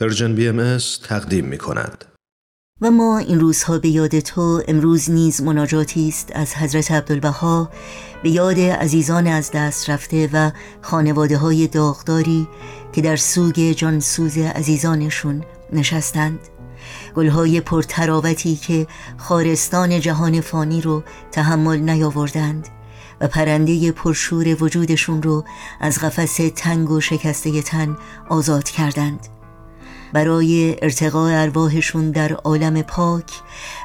Persian BMS تقدیم می کند. و ما این روزها به یاد تو امروز نیز مناجاتی است از حضرت عبدالبها. به یاد عزیزان از دست رفته و خانواده های داغداری که در سوگ جانسوز عزیزانشون نشستند. گلهای پرتراوتی که خارستان جهان فانی رو تحمل نیاوردند و پرنده پرشور وجودشون رو از قفس تنگ و شکسته تن آزاد کردند. برای ارتقاء ارواحشون در عالم پاک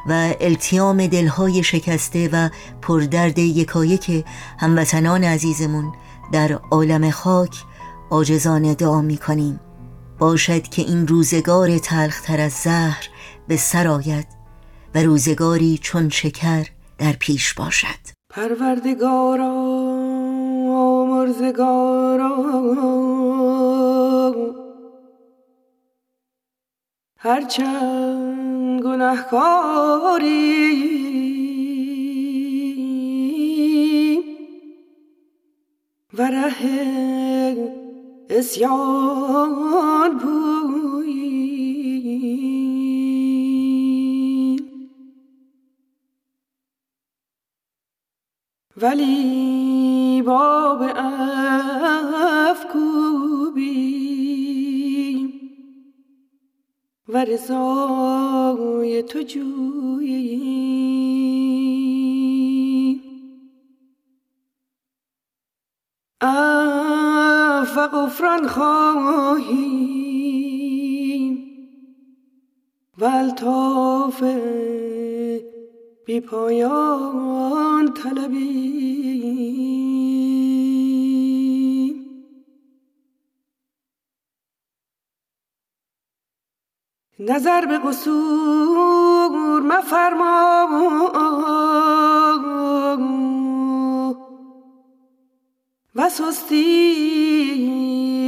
و التیام دلهای شکسته و پردرد یکایک هموطنان عزیزمون در عالم خاک آجزان دعا می کنیم باشد که این روزگار تلختر از زهر به سر آید و روزگاری چون شکر در پیش باشد. پروردگارا مرزگارا هرچند گناهکاری. و ره اسیان بویی. ولی باب رضای تو جویی. اف و غفران خواهیم و الطاف بی پایان طلبیم نظر به قصور مفرما و سستی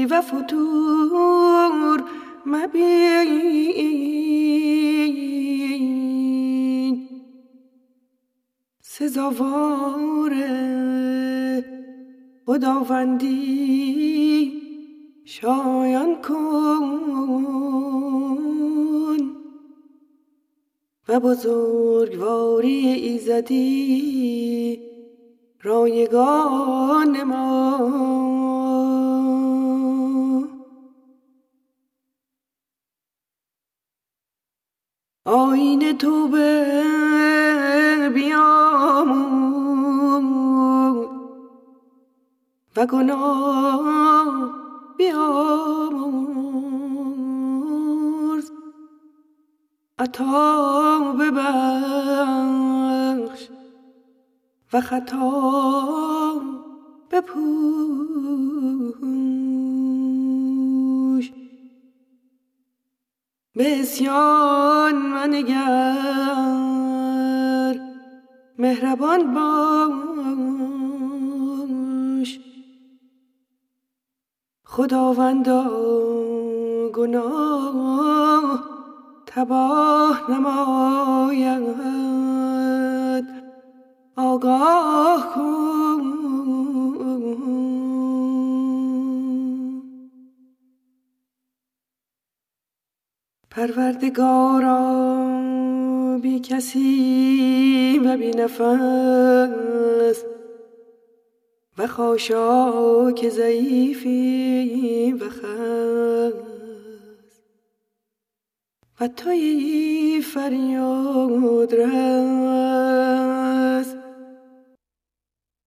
و فتور مبین. سزاوار خداوندی شایان کن. بزرگواری ایزدی رایگان ما. آین تو به بیامون و گناه بیامون عطا ببخش و خطا بپوش. به اسیان منگر مهربان باش. خداوندا گناه تباه نماید. آگاه کن. پروردگارا بی کسی و بی نفس و خاشاک ضعیفی و خست و توی فریاد رفت